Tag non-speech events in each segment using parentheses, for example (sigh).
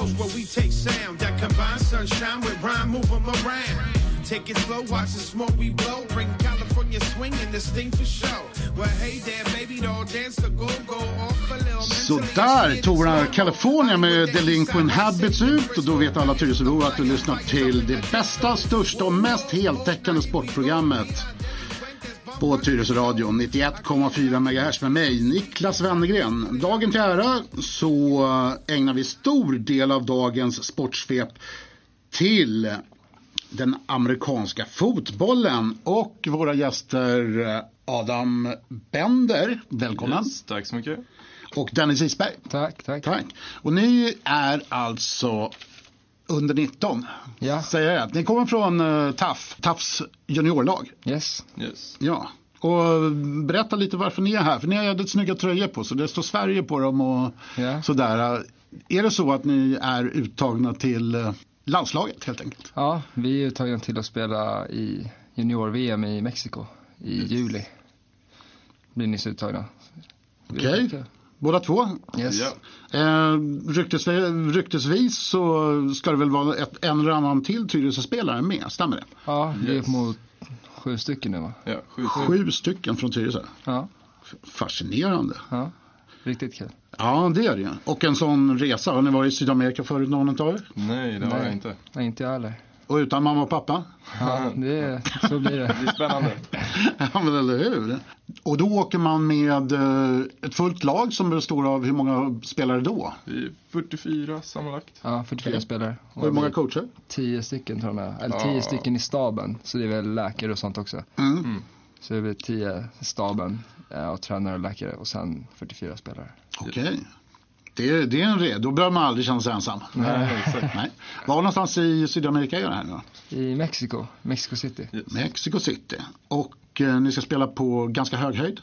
coast where we take sound that combine sunshine with rhyme, move 'em around. Take it slow, watch the smoke we blow. Bring California swing and this thing for show. Well, hey there, baby, doll, dance the go-go off a little Så där tog den här California med Delinquent Habits ut och då vet alla Tyresöbor att du lyssnar till det bästa, största och mest heltäckande sportprogrammet på Tyresöradion 91,4 MHz med mig, Niklas Wennergren. Dagen till ära så ägnar vi stor del av dagens sportsvep till den amerikanska fotbollen och våra gäster Adam Bender, välkommen. Yes, tack så mycket. Och Dennis Isberg. Tack, tack. Tack. Och ni är alltså under 19. Ja. Säger jag? Ni kommer från uh, TAF, TAFs juniorlag. Yes. Yes. Ja. Och berätta lite varför ni är här. För ni har väldigt snygga tröjor på så det står Sverige på dem och Ja. sådär. Är det så att ni är uttagna till eh, landslaget helt enkelt? Ja, vi är uttagna till att spela i junior-VM i Mexiko i juli. Blir nyss uttagna. Okej. Båda två? Yes. Ja. Eh, ryktesvis, ryktesvis så ska det väl vara ett, en eller annan till Tyresö-spelare med, stämmer det? Ja, vi är Yes. mot sju stycken nu va? Ja, sju, Sju stycken från Tyresö. Ja, Fascinerande. ja. Riktigt kul. Ja, det är det ju. Och en sån resa. Har ni varit i Sydamerika förut någon av er? Nej, det har jag inte. Nej, inte jag heller. Och utan mamma och pappa? Ja, det, så blir det. (laughs) Det är spännande. (laughs) Ja, men eller hur? Och då åker man med eh, ett fullt lag som består av hur många spelare då? Vi är 44 sammanlagt. Ja, 44 Okej. spelare. Och hur många coacher? 10 stycken tror jag. Eller 10 Ja. stycken i staben. Så det är väl läkare och sånt också. Mm. Så det blir 10 i staben eh, och tränare och läkare och sen 44 spelare. Okej. Det, det är en red. Då behöver man aldrig känna sig ensam. Nej, exakt. Nej. Var någonstans i Sydamerika är det här nu då? I Mexiko, Mexico City. Yes. Mexico City. Och eh, ni ska spela på ganska hög höjd?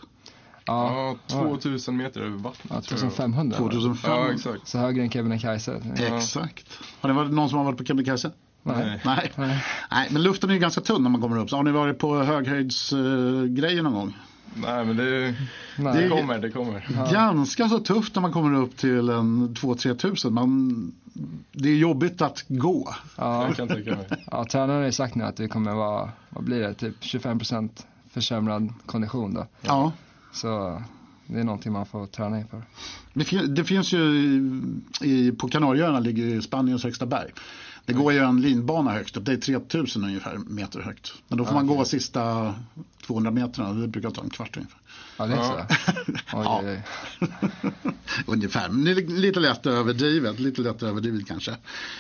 Ja, Ja, 2000 meter över vattnet. ja tror jag. 2500. var det. 2005? Ja, exakt. Så högre än Kebnekaise. Exakt. Har det varit någon som har varit på Kebnekaise? Nej. Nej. Nej. Nej, men luften är ju ganska tunn när man kommer upp. Så har ni varit på höghöjdsgrejer någon gång? Nej, men det, Nej. det kommer, det kommer. Ganska så tufft när man kommer upp till en 2-3 tusen. Man, det är jobbigt att gå. Ja, Jag kan tänka mig. ja, tränaren har ju sagt nu att det kommer vara, vad blir det, typ 25% försämrad kondition då. Ja. Så det är någonting man får träna inför. Det, fin- det finns ju i, i, på Kanarieöarna ligger Spaniens högsta berg. Det går ju en linbana högst upp, det är 3000 ungefär meter högt. Men då får man gå sista 200 meterna, det brukar ta en kvart ungefär. Ja, det är så. Ja. oj, oj. (laughs) ungefär, men det är lite lätt överdrivet, lite lätt överdrivet kanske.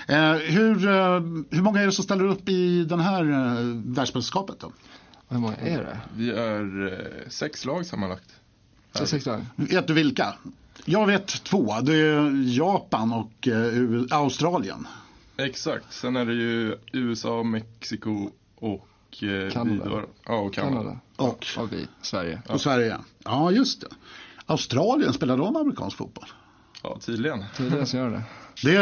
Eh, hur, eh, hur många är det som ställer upp i den här eh, världsmästerskapet då? Hur många är det? Vi är eh, sex lag sammanlagt. Så sex lag? Vet du vilka? Jag vet två, det är Japan och eh, Australien. Exakt. Sen är det ju USA, Mexiko och eh, Kanada. Vi då. Ja, och Kanada. Kanada. Och, Och vi, Sverige. och Sverige. Ja, just det. Australien, spelar de amerikansk fotboll? Ja, tydligen. Tydligen så gör det. (laughs) Det,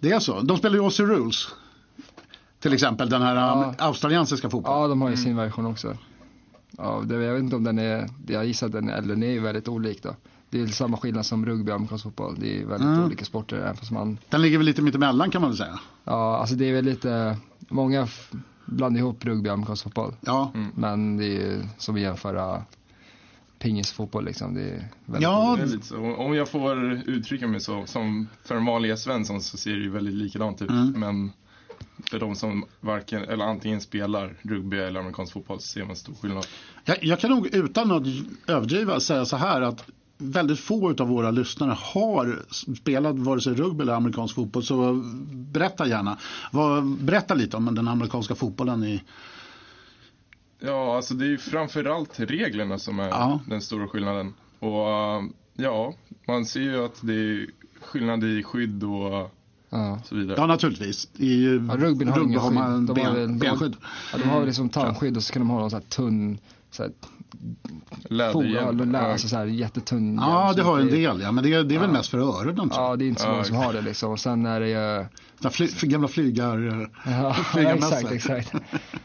det är så. De spelar ju Aussie Rules. Till exempel den här Ja. australiensiska fotbollen. Ja, de har ju sin version också. Ja, det, jag vet inte om den är, jag gissar att den är, eller den är ju väldigt olik då. Det är samma skillnad som rugby och amerikansk fotboll. Det är väldigt Mm. olika sporter även fast man, Den ligger väl lite mittemellan kan man väl säga. ja alltså det är väl lite, många blandar ihop rugby och amerikansk fotboll. Ja, Men det är ju som att jämföra pingisfotboll liksom. Det är väldigt Ja. Så. Om jag får uttrycka mig så, som för en vanliga Svensson så ser det ju väldigt likadant ut. Mm. Men för de som varken, eller antingen spelar rugby eller amerikansk fotboll så ser man stor skillnad. jag, jag kan nog utan att överdriva säga så här att väldigt få av våra lyssnare har spelat vare sig rugby eller amerikansk fotboll. Så berätta gärna. Berätta lite om den amerikanska fotbollen i... Ja, alltså det är ju framförallt reglerna som är Ja. den stora skillnaden. Och ja, man ser ju att det är skillnad i skydd och Ja. så vidare. Ja, naturligtvis. I Ja, rugbyn har ingen har man skydd. De har ben, benskydd. Ja, de har väl liksom tandskydd och så kan de ha någon sån här tunn, så här, Läderhjälm. Ja. alltså så här jättetunn Ja, det har en del. Ja. Men det, är- det är väl mest för öronen. Ja, det är inte så Ja, många som har det liksom. Och sen är det ju, Ja. Fly, för gamla flygar... ja, (laughs) exakt, exakt.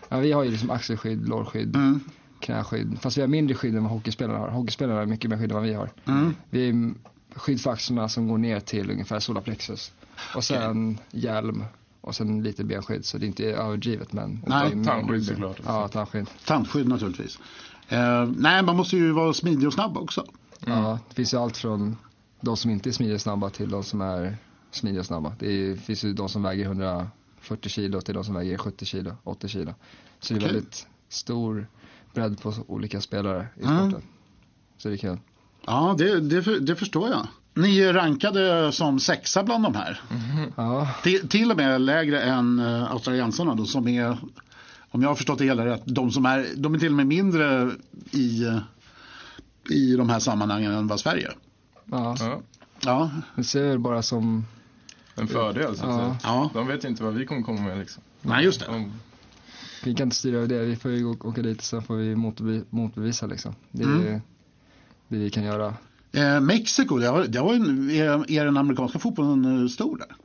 Ja, vi har ju liksom axelskydd, lårskydd, Mm. knäskydd. Fast vi har mindre skydd än vad hockeyspelarna har. Hockeyspelarna har mycket mer skydd än vad vi har. Mm. Vi är skydd för axlarna som går ner till ungefär solarplexus. Och sen hjälm och sen lite benskydd så det är inte överdrivet men. Nej, tandskydd såklart. Ja, tandskydd. Tandskydd naturligtvis. Eh, nej, man måste ju vara smidig och snabb också. Ja, det finns ju allt från de som inte är smidiga och snabba till de som är smidiga och snabba. Det är, finns ju de som väger 140 kilo till de som väger 70 kilo, 80 kilo. Så det är väldigt stor bredd på olika spelare i Mm. sporten. Så det är kul. Ja, det, det, det förstår jag. Ni är rankade som sexa bland de här. Ja, Till, till och med lägre än uh, australiensarna då, som är, om jag har förstått det hela rätt, de, som är, de är till och med mindre i, i de här sammanhangen än vad Sverige ja. Ja, Ja, det ser väl bara som, en fördel så att Ja. säga. ja. De vet inte vad vi kommer komma med liksom. Nej, just det. De, vi kan inte styra över det. Vi får ju åka dit så får vi motbevi- motbevisa liksom. Det är Mm. det vi kan göra. Eh, Mexiko, det har, det har en, är, är den amerikanska fotbollen eh, stor där? Ja,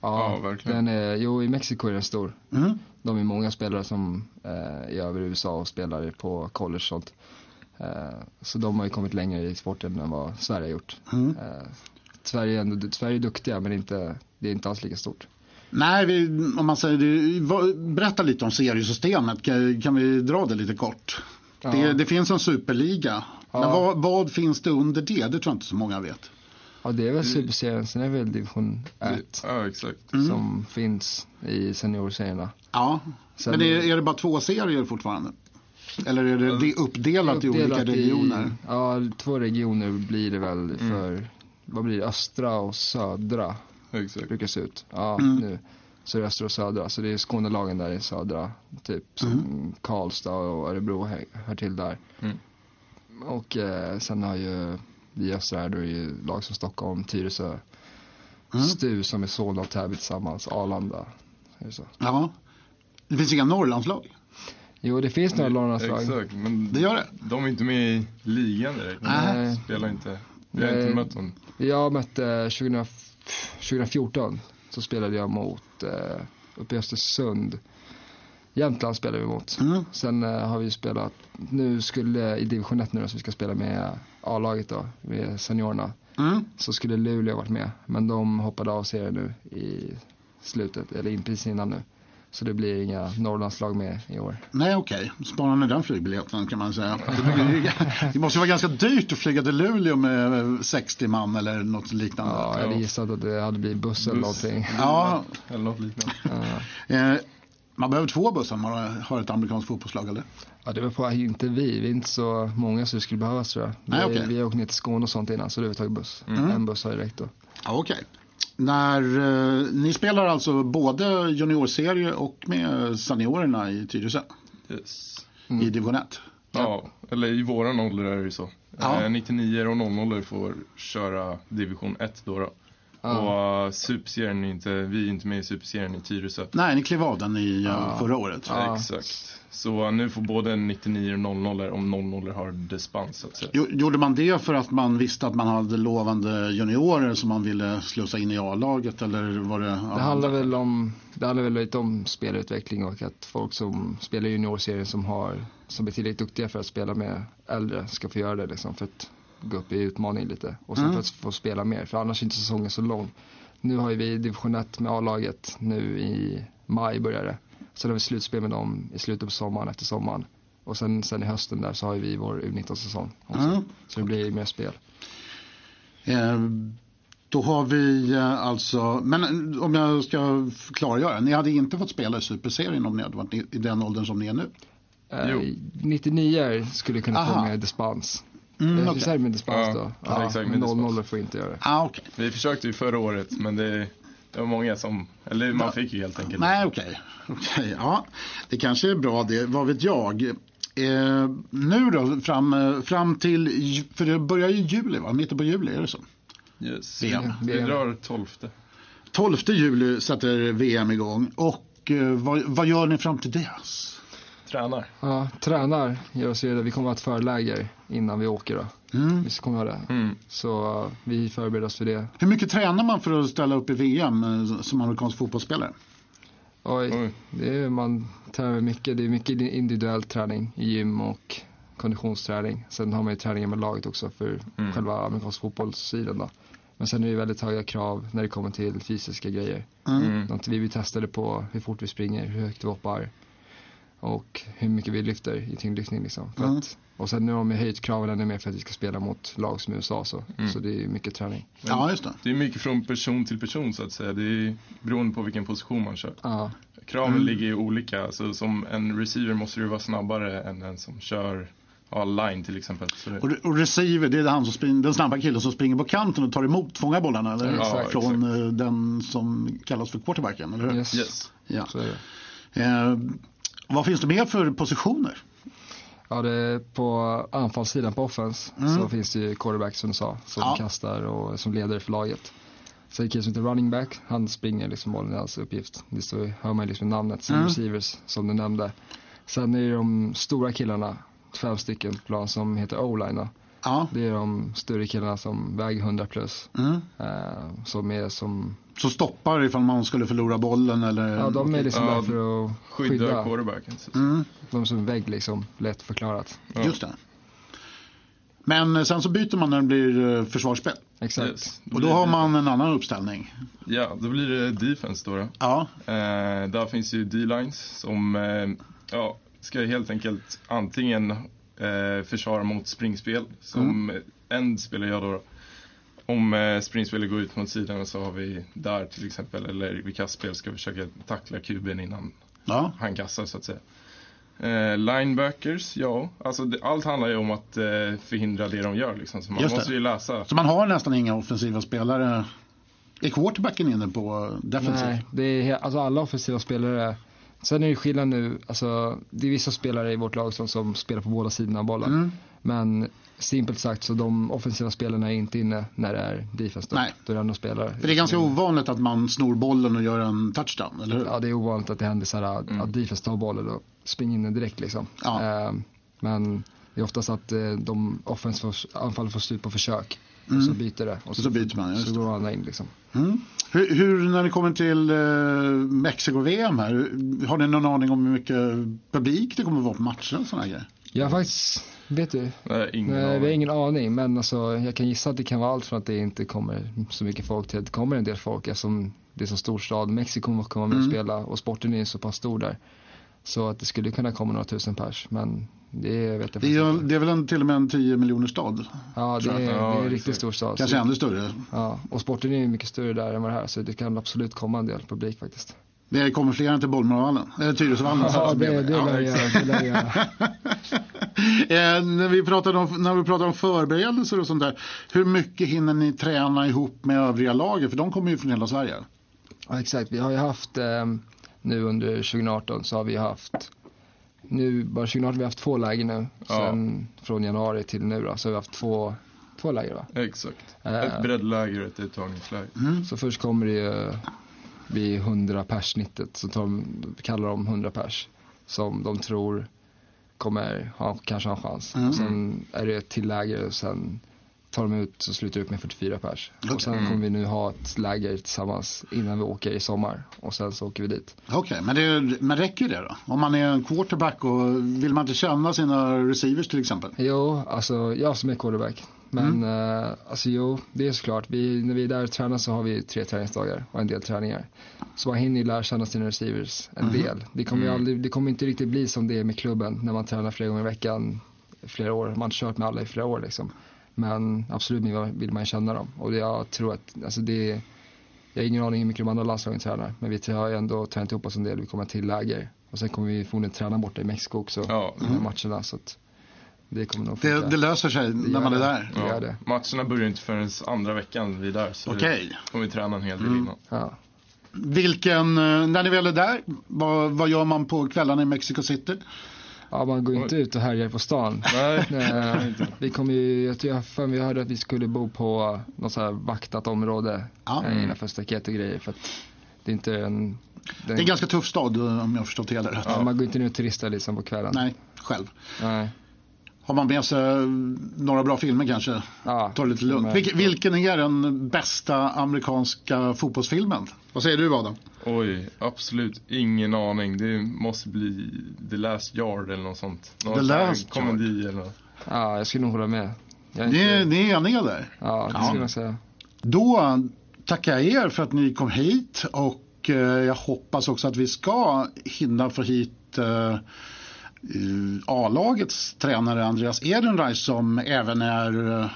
Ja, verkligen. Den är, jo, i Mexiko är den stor. Mm. De är många spelare som eh, är över USA och spelar på college och sånt. Eh, så de har ju kommit längre i sporten än vad Sverige har gjort. Mm. Eh, Sverige, är ändå, Sverige är duktiga men inte, det är inte alls lika stort. Nej, vi, om man säger berätta lite om seriesystemet. Kan, kan vi dra det lite kort? Ja. Det, det finns en superliga. Men Ja. vad, vad finns det under det? Det tror jag inte så många vet. Ja, det är väl superserien, sen är det väl division 1 ja, exakt. Mm. som finns i seniorserierna. Ja, Sen- men är, är det bara två serier fortfarande? Eller är det de- uppdelat i olika regioner? ja, två regioner blir det Mm. väl för, vad blir det, östra och södra exakt. brukar se ut. Ja, Mm. nu. Så är det östra och södra, så det är Skånelagen där i södra, typ som Mm. Karlstad och Örebro hör, hör till där. Mm. Och eh, sen har ju i då är det ju lag som Stockholm, Tyresö, Mm. STU som är Solna och Täby tillsammans, Arlanda. Är det så? Ja. Det finns inga Norrlandslag? Jo, det finns några Norrlandslag. Exakt, men Det gör det? de är inte med i ligan direkt. Nej. De spelar inte. Vi har Nej. inte mött dem. Jag mötte 2000, 2014 så spelade jag mot eh, uppe i Östersund. Jämtland spelade vi mot. Mm. Sen eh, har vi spelat, nu skulle i division 1 nu då, så vi ska spela med A-laget då, med seniorerna. Mm. Så skulle Luleå varit med, men de hoppade av serien nu i slutet, eller in precis innan nu. Så det blir inga Norrlandslag med i år. Nej, okej. Sparar ni den flygbiljetten kan man säga. Det- (laughs) Det måste vara ganska dyrt att flyga till Luleå med 60 man eller något liknande. Ja, jag hade gissat att det hade blivit buss eller någonting. Ja, Eller något liknande. Ja. (laughs) man behöver två bussar om man har ett amerikanskt fotbollslag eller? Ja, det var på inte vi. Vi är inte så många det skulle behövas tror jag. Nej, vi, okej. vi har åkt ner till Skåne och sånt innan så då har vi tagit buss. Mm. En buss har ju räckt då. Ja, okej. När eh, ni spelar alltså både juniorserie och med seniorerna i Tyresö Yes. Mm. i division 1. Ja, eller i våran ålder är det ju så. Ja. Eh, 99 och 00 får köra division 1 då. då. Ja. Och superserien är inte, vi är inte med i superserien i Tyresö. Nej, ni klev av den i Ja. förra året. Ja. Exakt. Så nu får både 99 och 00 om 00 har dispens så Gjorde man det för att man visste att man hade lovande juniorer som man ville slussa in i A-laget eller var det? Det handlar väl om, det handlar väl lite om spelutveckling och att folk som spelar juniorserien som har, som är tillräckligt duktiga för att spela med äldre ska få göra det liksom för att gå upp i utmaning lite. Och sen Mm. att få spela mer, för annars är inte säsongen så lång. Nu har ju vi division 1 med A-laget, nu i maj börjar det. Sen har vi slutspel med dem i slutet på sommaren, efter sommaren. Och sen, sen i hösten där så har vi vår U19-säsong också. Mm. Så det blir mer spel. Eh, då har vi eh, alltså, men eh, om jag ska klargöra, ni hade inte fått spela i superserien om ni hade varit i den åldern som ni är nu? Eh, Jo. 99 skulle kunna få Aha. med dispens. Mm, är det med dispans Ja, då? ja, exakt, med men dispans. 00 får inte göra det. Ah, okej. Vi försökte ju förra året men det, det var många som, eller man fick ju helt enkelt. Nej, okej. (laughs) Okej, Ja, det kanske är bra det, vad vet jag. Eh, nu då, fram, fram till, för det börjar ju i juli va? Mitten på juli, är det så? Yes. VM. Vi drar 12. 12 juli sätter VM igång och eh, vad, vad gör ni fram till dess? Tränar. Ja, tränar gör oss redo. Vi kommer att ha ett förläger innan vi åker då. Mm. Vi kommer ha det. Mm. Så uh, vi förbereder oss för det. Hur mycket tränar man för att ställa upp i VM eh, som amerikansk fotbollsspelare? Oj, Oj. det är, man tränar mycket. Det är mycket individuell träning i gym och konditionsträning. Sen har man ju träningar med laget också för Mm. själva amerikansk fotbollssidan då. Men sen är det ju väldigt höga krav när det kommer till fysiska grejer. Mm. Något vi vill testa det på hur fort vi springer, hur högt vi hoppar och hur mycket vi lyfter i tyngdlyftning liksom. För Mm. att, och sen nu har de höjt kraven ännu mer för att vi ska spela mot lag som USA så. Mm. Så det är ju mycket träning. Ja, just det. Det är mycket från person till person så att säga. Det är beroende på vilken position man kör. Ja, Kraven Mm. ligger ju olika. Så som en receiver måste du vara snabbare än en som kör ja, line till exempel. Så det, Och, och receiver, det är han som springer, den snabba killen som springer på kanten och tar emot, fångar bollarna, eller? Ja, exakt. Från eh, den som kallas för quarterbacken, eller hur? yes. yes. Ja. Vad finns det mer för positioner? Ja, det på anfallssidan på offense Mm. så finns det ju quarterback som du sa, som Ja. kastar och som leder för laget. Så en kille som heter running back, han springer liksom bollen, det är hans uppgift. Det står, hör man ju liksom i namnet, som Mm. receivers som du nämnde. Sen är det de stora killarna, fem stycken på plan som heter o-line. Ja. Det är de större killarna som väger 100 plus. Mm. Eh, som är som, Så stoppar ifall man skulle förlora bollen eller? ja de är liksom Ja, där för att Skydda, skydda. quarterbacken. Mm, De som vägg liksom, lätt förklarat. Ja. just det. Men eh, sen så byter man när det blir eh, försvarsspel. Exakt. Yes. Och då har man en annan uppställning. Ja, då blir det defense då. då. Ja, Eh, där finns ju D-lines som eh, ja, ska helt enkelt antingen eh, försvara mot springspel som en spelar jag då. Om eh, springspelet går ut mot sidan så har vi där till exempel, eller vid kastspel ska vi försöka tackla kuben innan ja. han kassar så att säga. Eh, linebackers, ja. Alltså det, allt handlar ju om att eh, förhindra det de gör liksom. Så man Just det. måste ju läsa. Så man har nästan inga offensiva spelare. Är quarterbacken inne på defensiv? Nej, det är alltså alla offensiva spelare. Sen är det skillnad nu, alltså det är vissa spelare i vårt lag som, som spelar på båda sidorna av bollen. Mm. Men simpelt sagt så de offensiva spelarna är inte inne när det är defense då. Nej. Då är det andra spelare. För det är ganska ovanligt att man snor bollen och gör en touchdown, eller hur? Ja, det är ovanligt att det händer så här att, Mm. att defense tar bollen och springer in den direkt liksom. Ja. Eh, men det är oftast att eh, de offense får, anfall får slut på försök. Mm. Och så byter det. Och Och så byter man, just så går andra in liksom. Mm. Hur, hur, när det kommer till eh, Mexiko-VM här, har ni någon aning om hur mycket publik det kommer att vara på matcherna och sådana grejer? Jag har faktiskt, vet du, Nej, ingen Nej, vi har aning. ingen aning, men alltså, jag kan gissa att det kan vara allt från att det inte kommer så mycket folk till att det kommer en del folk eftersom det är så stor stad. Mexiko kommer med Mm. och spela och sporten är ju så pass stor där. Så att det skulle kunna komma några tusen pers, men det vet jag Det är, det är väl en, till och med en 10 miljoner stad, Ja, det är, det är en riktigt stor stad. kanske ännu större. ja, och sporten är ju mycket större där än vad det här, så det kan absolut komma en del publik faktiskt. Det kommer fler än till Bollmorvallen, eller Tyresövallen. Ja, det, det, Ja, lär det göra, (laughs) det eh, när, vi pratade om, när vi pratar om förberedelser och sånt där, hur mycket hinner ni träna ihop med övriga lager? För de kommer ju från hela Sverige. Ja, exakt. Vi har ju haft eh, nu under 2018 så har vi haft nu, bara 2018 har vi haft två läger nu. Ja. Sen från januari till nu då, så har vi haft två, två läger va? Exakt. Eh. Ett breddläger och ett uttagningsläger. Mm. Så först kommer det ju vid 100 pers snittet, så de, kallar de 100 pers som de tror kommer ha, kanske ha en chans. Mm. Och sen är det ett till läger och sen tar de ut så slutar det upp med 44 pers. Okej. Och sen Mm. kommer vi nu ha ett läger tillsammans innan vi åker i sommar och sen så åker vi dit. Okej, men, det, men räcker det då? Om man är en quarterback och vill man inte känna sina receivers till exempel? Jo, alltså jag som är quarterback. Men eh, alltså jo, det är såklart. Vi, när vi är där och tränar så har vi tre träningsdagar och en del träningar. Så man hinner ju lära känna sina receivers en del. Det kommer, ju Mm. aldrig, det kommer inte riktigt bli som det är med klubben när man tränar flera gånger i veckan flera år. Man har kört med alla i flera år liksom. Men absolut vill man känna dem. Och det, jag tror att, alltså det jag har ingen aning hur mycket de andra landslagen tränar. Men vi har ju ändå tränat ihop oss en del. Vi kommer till läger. Och sen kommer vi förmodligen träna borta i Mexiko också. Ja. Här matcherna. Så att det kommer nog Det, funka. det löser sig Det när man är där? Det Ja. det. Matcherna börjar inte förrän andra veckan vi är där. Så Okej. det kommer vi träna en hel del Mm. innan. Ja. Vilken, eh, när ni väl är där, vad, vad gör man på kvällarna i Mexico City? ja, man går inte ut och härjar på stan. (laughs) Nej, (laughs) Eh, vi kommer ju, jag tror jag för vi hörde att vi skulle bo på något så här vaktat område Ja. innanför staket och grejer för att det är inte en... Det är en ganska tuff stad om jag har förstått det hela rätt. ja, man går inte ner och turistar liksom på kvällen. Nej, själv. Nej. Har man med sig några bra filmer kanske? Ja, Ta det lite lugnt. men- Vilken, vilken är den bästa amerikanska fotbollsfilmen? Vad säger du Adam? Oj, absolut ingen aning. Det måste bli The Last Yard eller något sånt. Någon The Last komedi eller. Ja, jag skulle nog hålla med. Ni är, inte... ni är eniga där? Ja, det Ja. skulle jag säga. Då tackar jag er för att ni kom hit och eh, jag hoppas också att vi ska hinna få hit eh, A-lagets tränare Andreas Ehrenreich som även är eh,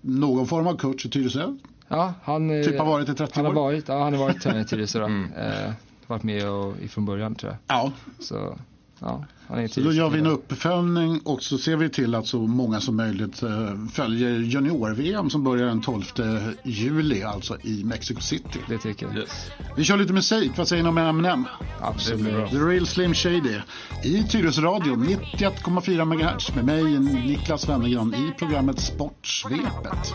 någon form av coach i Tyresö. Ja, han, eh, Typ har varit i 30 han har år. varit, ja, han har varit tränare i Tyresö. Mm. Eh, varit med och, ifrån början tror jag. Ja, Så, ja, han är i så då gör vi en uppföljning och så ser vi till att så många som möjligt eh, följer junior-VM som börjar den 12 juli, alltså i Mexico City. Det tycker jag. Yes. Vi kör lite musik, vad säger ni om Eminem? Absolut. The Real Slim Shady i Tyresö radio 91,4 MHz med mig Niklas Wennergren i programmet Sportsvepet.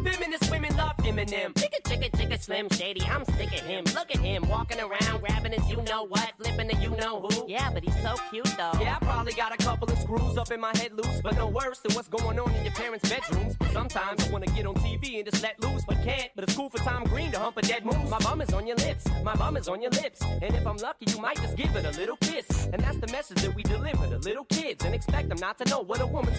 Feminist women love Eminem. Chicka, chicka, chicka, Slim Shady. I'm sick of him. Look at him walking around, grabbing his you know what, flipping the you know who. Yeah, but he's so cute though. Yeah, I probably got a couple of screws up in my head loose, but no worse than what's going on in your parents' bedrooms. Sometimes I wanna get on TV and just let loose, but can't. But it's cool for Tom Green to hump a dead moose. My bum is on your lips. My bum is on your lips. And if I'm lucky, you might just give it a little kiss. And that's the message that we deliver to little kids and expect them not to know what a woman's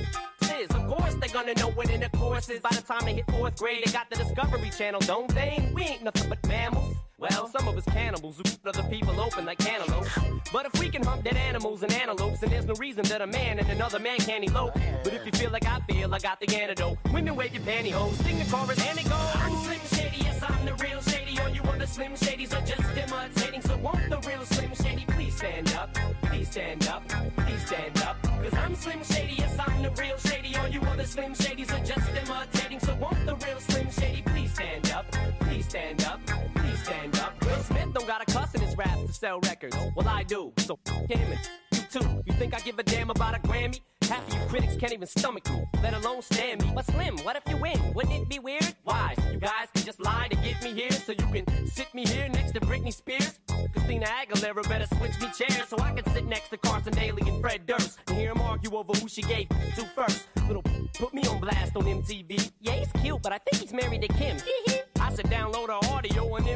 is. Of course, they're gonna know what intercourse is. By the time they hit fourth grade, they got the Discovery Channel, don't they? We ain't nothing but mammals. Well, some of us cannibals who cut other people open like cantaloupes. But if we can hump dead animals and antelopes, then there's no reason that a man and another man can't elope. But if you feel like I feel, I got the antidote. Women wave your pantyhose, sing the chorus, and it goes. I'm Slim Shady, yes, I'm the real Shady. All you other Slim Shadys are just imitating. So won't the real Slim Shady please stand up? Please stand up, please stand up. Cause I'm Slim Shady, yes, I'm the real Shady. All you other Slim Shadys are just imitating. Raps to sell records. Well, I do, so him and you too. You think I give a damn about a Grammy? Half of you critics can't even stomach me, let alone stand me. But Slim, what if you win? Wouldn't it be weird? Why? You guys can just lie to get me here, so you can sit me here next to Britney Spears. Christina Aguilera better switch me chairs so I can sit next to Carson Daly and Fred Durst and hear them argue over who she gave to first. Little put me on blast on MTV. Yeah, he's cute, but I think he's married to Kim. (laughs) I said download her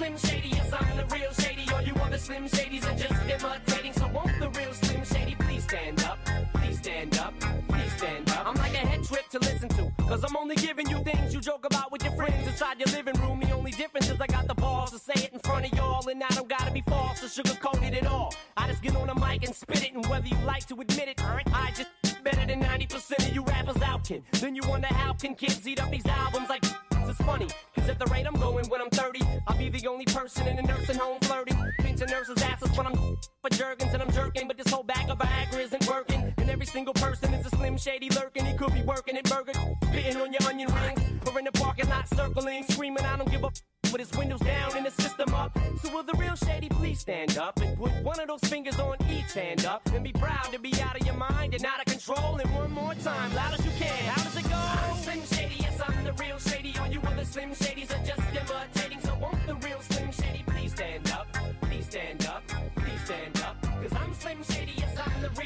Slim Shady, yes, I'm the real Shady. All you other Slim Shadys are just imitating. So won't the real Slim Shady please stand up? Please stand up, please stand up. I'm like a head trip to listen to. Cause I'm only giving you things you joke about with your friends inside your living room. The only difference is I got the balls to say it in front of y'all. And I don't gotta be false or sugarcoat it at all. I just get on the mic and spit it. And whether you like to admit it, I just better than 90% of you rappers out, kid. Then you wonder how can kids eat up these albums like it's funny, cause at the rate I'm going when I'm 30, I'll the only person in a nursing home flirting. Pinching nurses' asses when I'm for jerkins and I'm jerking, but this whole bag of Viagra isn't working. And every single person is a slim shady lurking. He could be working at Burger, spitting on your onion rings, or in the parking lot circling, screaming, I don't give a with his windows down and his system up. So will the real shady please stand up and put one of those fingers on each hand up and be proud to be out of your mind and out of control. And one more time, loud as you can. How does it go? I'm Slim Shady, yes, I'm the real shady. All you other Slim Shadys are just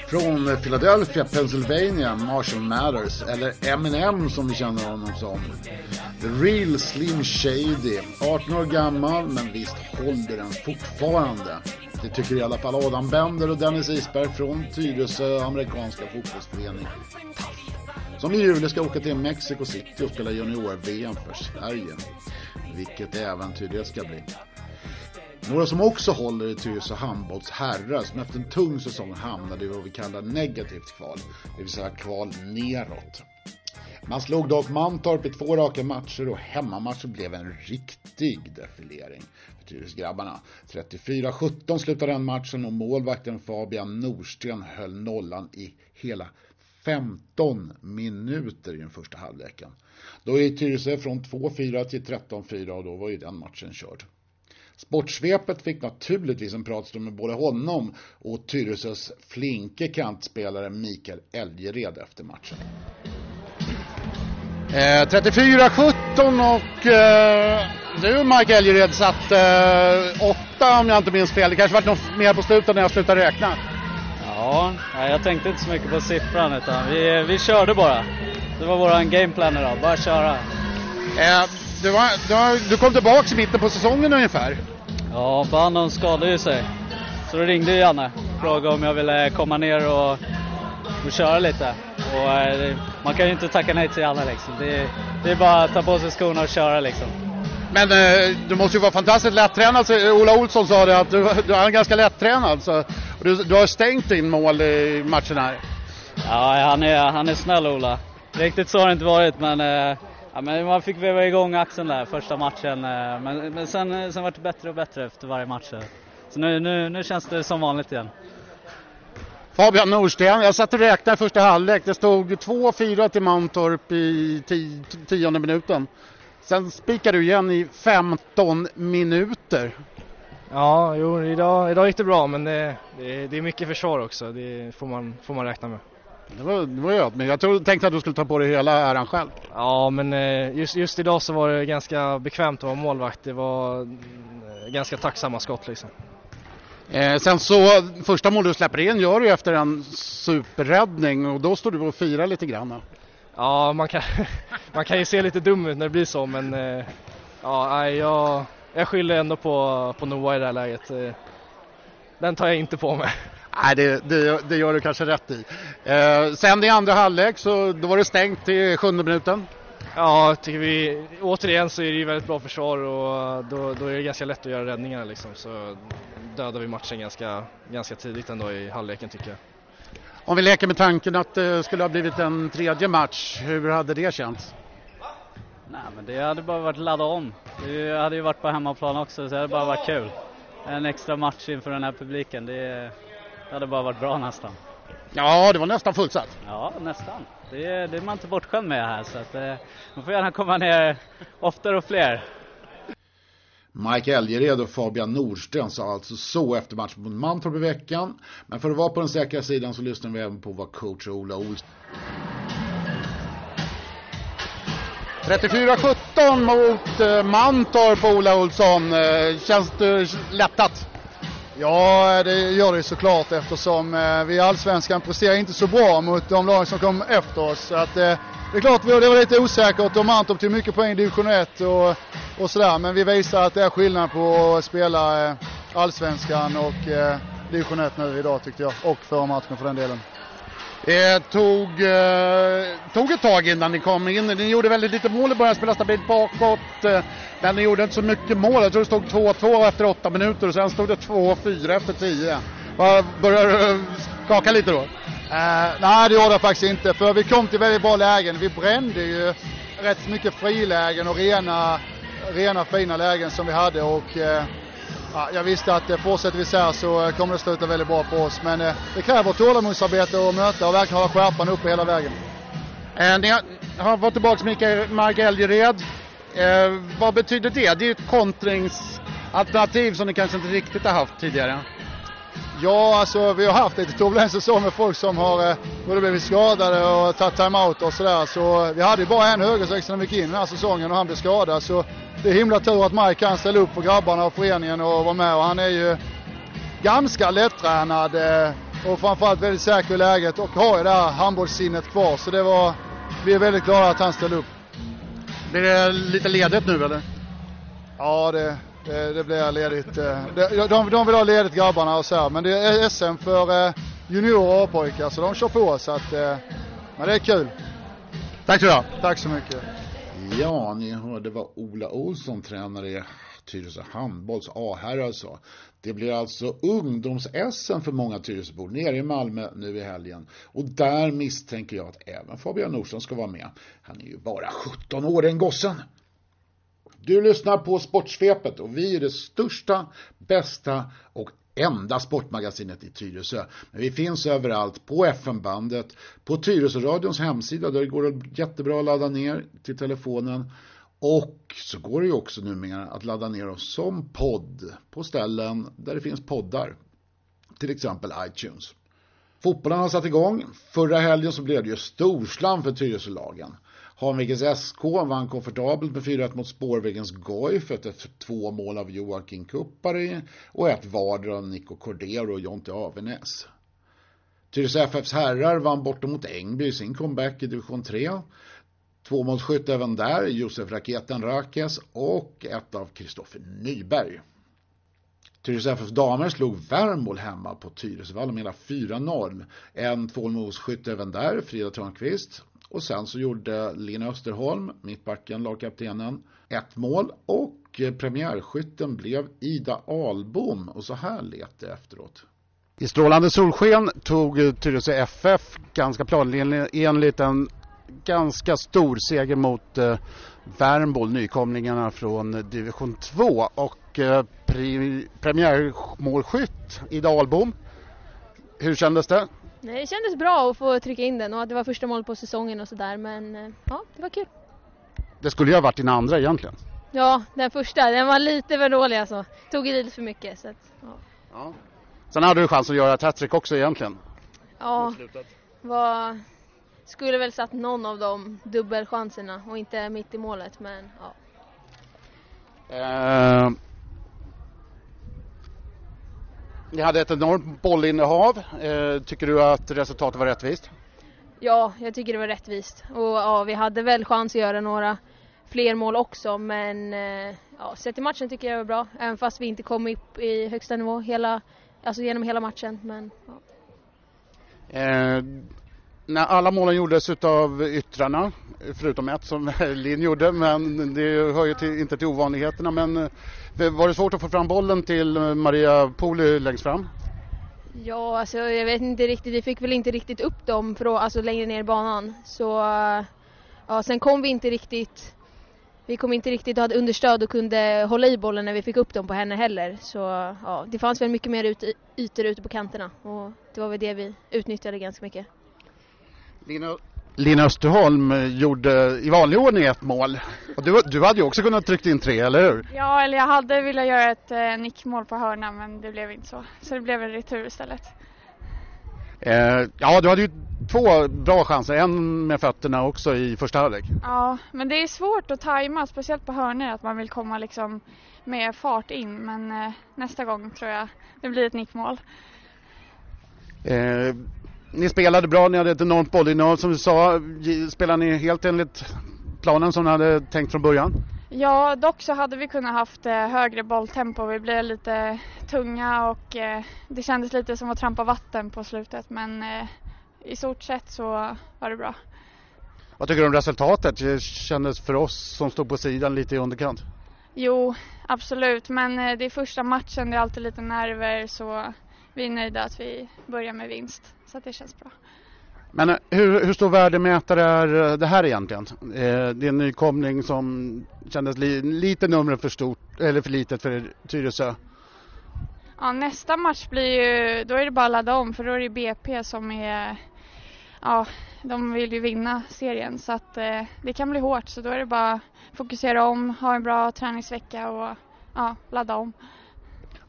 Från eh, Philadelphia, Pennsylvania, Marshall Mathers, eller Eminem som vi känner honom som. The Real Slim Shady. 18 år gammal, men visst håller den fortfarande. Det tycker i alla fall Adam Bender och Dennis Isberg från Tyresö amerikanska fotbollsförening som i juli ska åka till Mexico City och spela junior-VM för Sverige. Vilket äventyr det ska bli. Några som också håller i Tyresö handbolls herrar som efter en tung säsong hamnade i vad vi kallar negativt kval, det vill säga kval neråt. Man slog dock Mantorp i två raka matcher och hemmamatchen blev en riktig defilering för Tyresögrabbarna. 34-17 slutade den matchen och målvakten Fabian Norsten höll nollan i hela 15 minuter i den första halvleken. Då gick Tyresö från 2-4 till 13-4 och då var ju den matchen körd. Sportsvepet fick naturligtvis en pratstund med både honom och Tyresös flinke kantspelare Mikael Elgered efter matchen. Eh, 34-17 och eh, du Mike Elgered satt eh, åtta om jag inte minns fel. Det kanske varit något mer på slutet när jag slutade räkna. Ja, jag tänkte inte så mycket på siffran utan vi, vi körde bara. Det var våran gameplan idag, bara köra. Eh, du, var, du, var, du kom tillbaka i mitten på säsongen ungefär. Ja, Bannon skadade ju sig. Så då ringde Janne och frågade om jag ville komma ner och, och köra lite. Och, eh, man kan ju inte tacka nej till Janne liksom. Det, det är bara att ta på sig skorna och köra liksom. Men eh, du måste ju vara fantastiskt lättränad. Ola Olsson sa det att du, du är ganska lättränad. Så, du, du har stängt in mål i matchen här. Ja, han är, han är snäll Ola. Riktigt så har det inte varit men, eh, ja, men man fick veva igång axeln där första matchen. Eh, men, men sen, sen var det bättre och bättre efter varje match. Så nu, nu, nu känns det som vanligt igen. Fabian Norsten, jag satt och räknade första halvlek. Det stod 2-4 till Mantorp i tionde minuten. Sen spikade du igen i 15 minuter. Ja, jo, idag, idag gick det bra men det, det, det är mycket försvar också. Det får man, får man räkna med. Det var, det var jag, men jag trodde, tänkte att du skulle ta på dig hela äran själv. Ja, men eh, just, just idag så var det ganska bekvämt att vara målvakt. Det var eh, ganska tacksamma skott liksom. Eh, sen så, första mål du släpper in gör du efter en superräddning och då står du och firar lite grann. Ja, man kan, (laughs) man kan ju se lite dum ut när det blir så men eh, ja, jag, jag skyller ändå på, på Noah i det här läget. Eh, den tar jag inte på mig. (laughs) Nej, det, det, det gör du kanske rätt i. Eh, sen i andra halvlek så då var det stängt till sjunde minuten. Ja, tycker vi, återigen så är det ju väldigt bra försvar och då, då är det ganska lätt att göra räddningarna liksom. Så dödar vi matchen ganska, ganska tidigt ändå i halvleken tycker jag. Om vi leker med tanken att det skulle ha blivit en tredje match, hur hade det känts? Nej men det hade bara varit ladda om. Det hade ju varit på hemmaplan också så det hade bara varit kul. En extra match inför den här publiken, det, det hade bara varit bra nästan. Ja, det var nästan fullsatt. Ja, nästan. Det, det är man inte bortskämd med här så att eh, man får gärna komma ner oftare och fler. Mike Elgered och Fabian Nordström sa alltså så efter matchen mot Mantorp i veckan. Men för att vara på den säkra sidan så lyssnar vi även på vad coach Ola Olsson 34-17 mot eh, Mantorp, Ola Olsson. Eh, känns det lättat? Ja, det gör det såklart eftersom eh, vi i Allsvenskan presterar inte så bra mot de lag som kom efter oss. Så att, eh, det är klart det var lite osäkert och Mantorp tog mycket poäng i division 1 och, och sådär. Men vi visar att det är skillnad på att spela eh, Allsvenskan och eh, division 1 nu idag tyckte jag. Och förra matchen för den delen. Det tog, eh, tog ett tag innan ni kom in. Ni gjorde väldigt lite mål i början, spelade stabilt bakåt. Eh, men ni gjorde inte så mycket mål. Jag tror det stod 2-2 efter 8 minuter och sen stod det 2-4 efter 10. Börjar du skaka lite då? Eh, nej, det gjorde jag faktiskt inte. För vi kom till väldigt bra lägen. Vi brände ju rätt mycket frilägen och rena, rena fina lägen som vi hade. Och, eh, ja, jag visste att eh, fortsätter vi så här så eh, kommer det sluta väldigt bra på oss. Men eh, det kräver tålamodsarbete och möta och verkligen hålla skärpan uppe hela vägen. Eh, ni har fått tillbaka Mikael Mark Elgered. Eh, vad betyder det? Det är ju ett kontringsalternativ som ni kanske inte riktigt har haft tidigare. Ja, alltså vi har haft lite turbulens säsong med folk som har eh, både blivit skadade och tagit timeout och sådär. Så vi hade ju bara en högersexa när vi gick in den här säsongen och han blev skadad. Så det är himla tur att Mike kan ställa upp för grabbarna och föreningen och vara med. Och han är ju ganska lättränad eh, och framförallt väldigt säker i läget och har ju det här handbollssinnet kvar. Så det var, vi är väldigt glada att han ställde upp. Blir det lite ledigt nu eller? Ja, det, det, det blir ledigt. Eh, de, de vill ha ledigt grabbarna och så här, men det är SM för juniorer och pojkar så de kör på så att, men det är kul. Tack så du Tack så mycket. Ja, ni hörde vad Ola Olsson, tränare i Tyresö handbolls A-herrar sa. Det blir alltså ungdoms-SM för många Tyresöbor nere i Malmö nu i helgen. Och där misstänker jag att även Fabian Nordström ska vara med. Han är ju bara 17 år den gossen. Du lyssnar på Sportsvepet och vi är det största, bästa och enda sportmagasinet i Tyresö. Men vi finns överallt på FM-bandet, på Tyresöradions hemsida där det går jättebra att ladda ner till telefonen. Och så går det ju också numera att ladda ner oss som podd på ställen där det finns poddar. Till exempel iTunes. Fotbollen har satt igång. Förra helgen så blev det ju storslam för Tyresölagen. Hanvikens SK vann komfortabelt med 4-1 mot Spårvägens Goif efter två mål av Joakim Kuppari och ett vardera av Nico Cordero och Jonte Avenäs. Tyresö FFs herrar vann borta mot Ängby i sin comeback i division 3. Tvåmålsskytt även där, Josef Raketen Rakes och ett av Kristoffer Nyberg. Tyresö FFs damer slog Värmmål hemma på Tyresövallen med hela 4-0. En tvåmålsskytt även där, Frida Törnqvist. Och sen så gjorde Lena Österholm, mittbacken, lagkaptenen, ett mål och eh, premiärskytten blev Ida Albom och så här lät det efteråt. I strålande solsken tog eh, Tyresö FF ganska planenligt en ganska stor seger mot eh, Värmboll, nykomlingarna från division 2 och eh, premiärmålskytt Ida Albom. Hur kändes det? Nej, det kändes bra att få trycka in den och att det var första målet på säsongen och sådär men eh, ja, det var kul. Det skulle ju ha varit din andra egentligen. Ja, den första, den var lite för dålig alltså. Tog i lite för mycket så att, ja. ja. Sen hade du chans att göra ett hattrick också egentligen. Ja, var, skulle väl satt någon av de dubbelchanserna och inte mitt i målet men ja. Eh, ni hade ett enormt bollinnehav. Eh, tycker du att resultatet var rättvist? Ja, jag tycker det var rättvist. Och ja, vi hade väl chans att göra några fler mål också men eh, ja, sett i matchen tycker jag det var bra. Även fast vi inte kom upp i högsta nivå hela, alltså genom hela matchen. Men, ja. eh, Nej, alla målen gjordes av yttrarna, förutom ett som (laughs) Linn gjorde, men det hör ju till, inte till ovanligheterna. Men eh, var det svårt att få fram bollen till eh, Maria Poli längst fram? Ja, alltså jag vet inte riktigt. Vi fick väl inte riktigt upp dem för, alltså längre ner i banan. Så eh, ja, sen kom vi inte riktigt vi kom inte riktigt och hade understöd och kunde hålla i bollen när vi fick upp dem på henne heller. Så ja, det fanns väl mycket mer ut, ytor ute på kanterna och det var väl det vi utnyttjade ganska mycket. Lina, Österholm gjorde i vanlig ordning ett mål. Och du, du hade ju också kunnat trycka in tre, eller hur? Ja, eller jag hade velat göra ett eh, nickmål på hörna men det blev inte så. Så det blev en retur istället. Eh, ja, du hade ju två bra chanser. En med fötterna också i första halvlek. Ja, men det är svårt att tajma, speciellt på hörnor, att man vill komma liksom med fart in. Men eh, nästa gång tror jag det blir ett nickmål. Eh, ni spelade bra, ni hade ett enormt bollinnehav som du sa. Spelade ni helt enligt planen som ni hade tänkt från början? Ja, dock så hade vi kunnat haft eh, högre bolltempo. Vi blev lite tunga och eh, det kändes lite som att trampa vatten på slutet. Men eh, i stort sett så var det bra. Vad tycker du om resultatet? Det kändes för oss som stod på sidan lite i underkant. Jo, absolut. Men det är första matchen, det är alltid lite nerver så vi är nöjda att vi börjar med vinst. Så det känns bra. Men hur, hur stor värdemätare är det här egentligen? Eh, det är en nykomling som kändes li, lite numret för stort eller för litet för Tyresö. Ja, nästa match blir ju, då är det bara att ladda om för då är det BP som är, ja, de vill ju vinna serien så att eh, det kan bli hårt så då är det bara att fokusera om, ha en bra träningsvecka och ja, ladda om.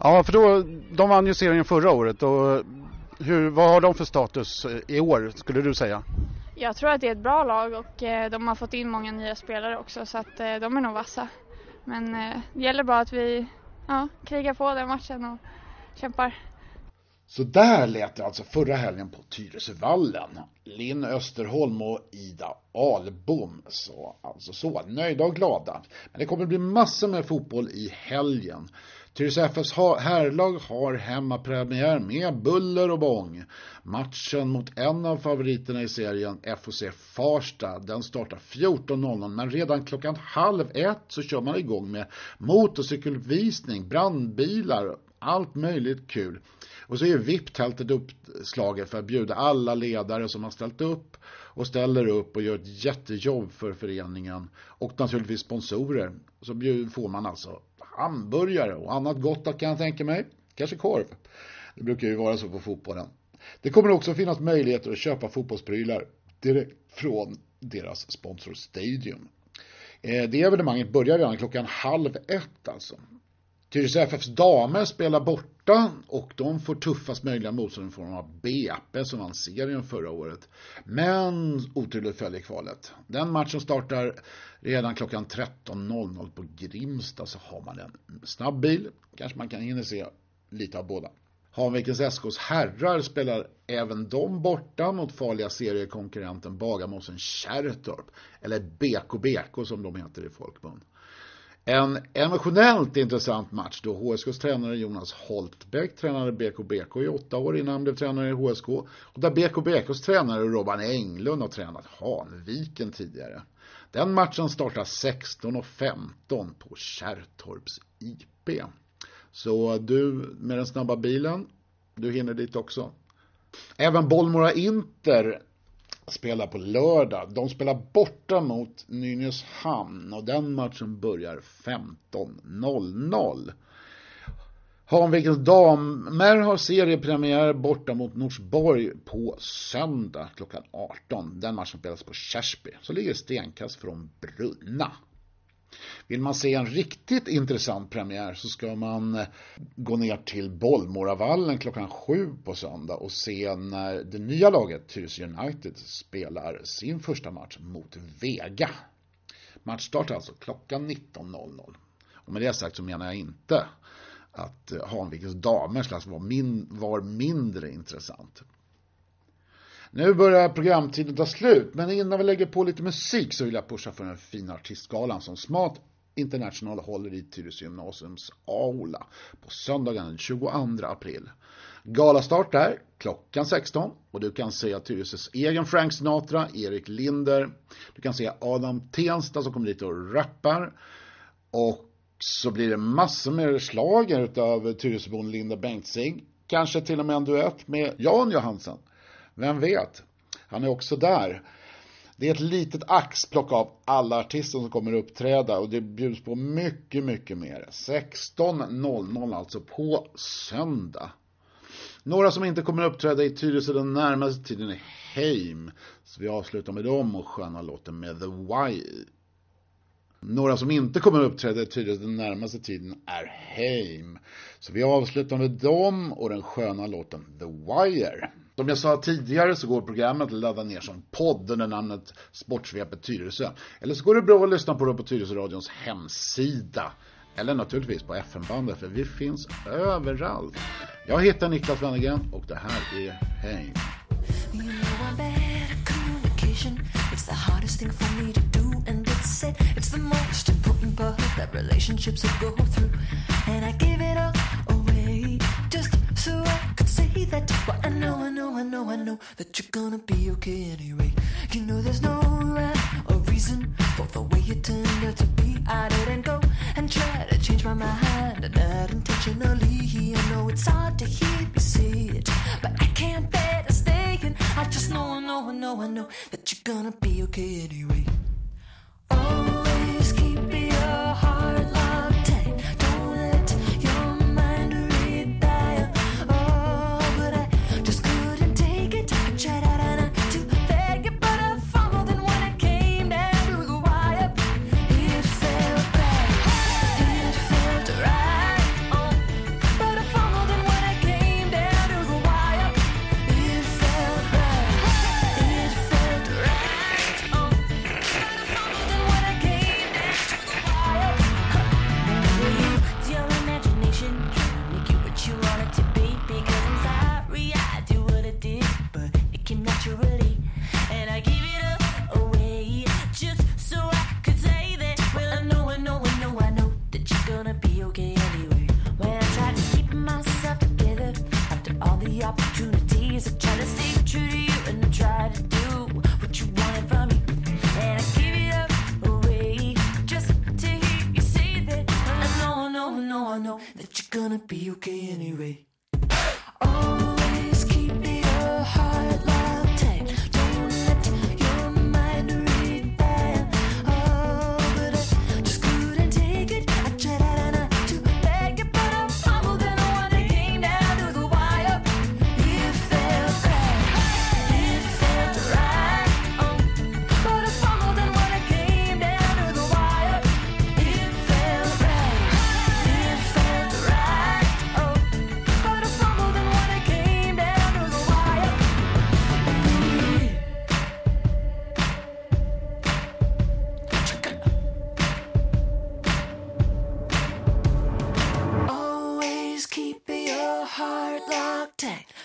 Ja, för då, de vann ju serien förra året och hur, vad har de för status i år skulle du säga? Jag tror att det är ett bra lag och eh, de har fått in många nya spelare också så att eh, de är nog vassa. Men eh, det gäller bara att vi ja, krigar på den matchen och kämpar. Så där lät det alltså förra helgen på Tyresövallen. Linn Österholm och Ida Albom så alltså så nöjda och glada. Men det kommer bli massor med fotboll i helgen. Tyresö FFs herrlag har hemmapremiär med buller och bång. Matchen mot en av favoriterna i serien, FOC Farsta, den startar 14.00 men redan klockan halv ett så kör man igång med motorcykelvisning, brandbilar, allt möjligt kul. Och så är VIP-tältet uppslaget för att bjuda alla ledare som har ställt upp och ställer upp och gör ett jättejobb för föreningen och naturligtvis sponsorer. Så får man alltså hamburgare och annat gott kan jag tänka mig. Kanske korv. Det brukar ju vara så på fotbollen. Det kommer också finnas möjligheter att köpa fotbollsprylar direkt från deras sponsor Stadium. Eh, det evenemanget börjar redan klockan halv ett alltså. Tyresö FFs damer spelar borta och de får tuffast möjliga motstånd i form av BP som vann serien förra året. Men oturligt följer kvalet. Den matchen startar redan klockan 13.00 på Grimsta så har man en snabb bil. Kanske man kan hinna se lite av båda. Hanvikens SKs herrar spelar även de borta mot farliga seriekonkurrenten Bagarmossen Kärrtorp. Eller BKBK som de heter i folkmun. En emotionellt intressant match då HSKs tränare Jonas Holtbäck tränade BKBK i åtta år innan han blev tränare i HSK. Och där BKBKs tränare Robban Englund har tränat Hanviken tidigare. Den matchen startar 16.15 på Kärrtorps IP. Så du med den snabba bilen, du hinner dit också. Även Bollmora Inter spelar på lördag. De spelar borta mot Nynäshamn och den matchen börjar 15.00. Hanvikens damer har seriepremiär borta mot Norsborg på söndag klockan 18. Den matchen spelas på Kärsby, så ligger stenkast från Brunna. Vill man se en riktigt intressant premiär så ska man eh, gå ner till Bollmoravallen klockan sju på söndag och se när det nya laget Tyresö United spelar sin första match mot Vega. Matchstart alltså klockan 19.00. Och med det sagt så menar jag inte att eh, Hanvikens damer alltså var, min, var mindre intressant. Nu börjar programtiden ta slut, men innan vi lägger på lite musik så vill jag pusha för den fina artistgalan som Smart International håller i Tyresö gymnasiums aula på söndagen den 22 april. Galastart är klockan 16 och du kan se Tyresös egen Frank Sinatra, Erik Linder. Du kan se Adam Tensta som kommer dit och rappar. Och så blir det massor med slager utav Tyresöbon Linda Bengtzing. Kanske till och med en duett med Jan Johansen. Vem vet? Han är också där. Det är ett litet axplock av alla artister som kommer att uppträda och det bjuds på mycket, mycket mer. 16.00 alltså på söndag. Några som inte kommer att uppträda i Tyresö den närmaste tiden är Heim. Så vi avslutar med dem och sköna låten med The Why. Några som inte kommer att uppträda i Tyresö den närmaste tiden är Heim. Så vi avslutar med dem och den sköna låten The Wire. Som jag sa tidigare så går programmet att ladda ner som podd under namnet Sportsvepet Tyresö. Eller så går det bra att lyssna på det på Tyresö-radions hemsida. Eller naturligtvis på FM-bandet för vi finns överallt. Jag heter Niklas Wennergren och det här är Heim. It's the and it's the most important part that relationships will go through. And I give it all away just so I could say that. But I know, I know, I know, I know that you're gonna be okay anyway. You know, there's no rhyme or reason for the way you turned out to be. I didn't go and try to change my mind, and not intentionally. I know it's hard to hear you say it, but I can't bear to stay. And I just know, I know, I know, I know that you're gonna be okay anyway.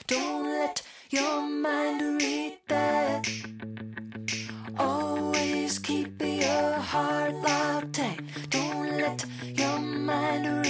Don't let your mind read that. Always keep your heart locked tight. Don't let your mind read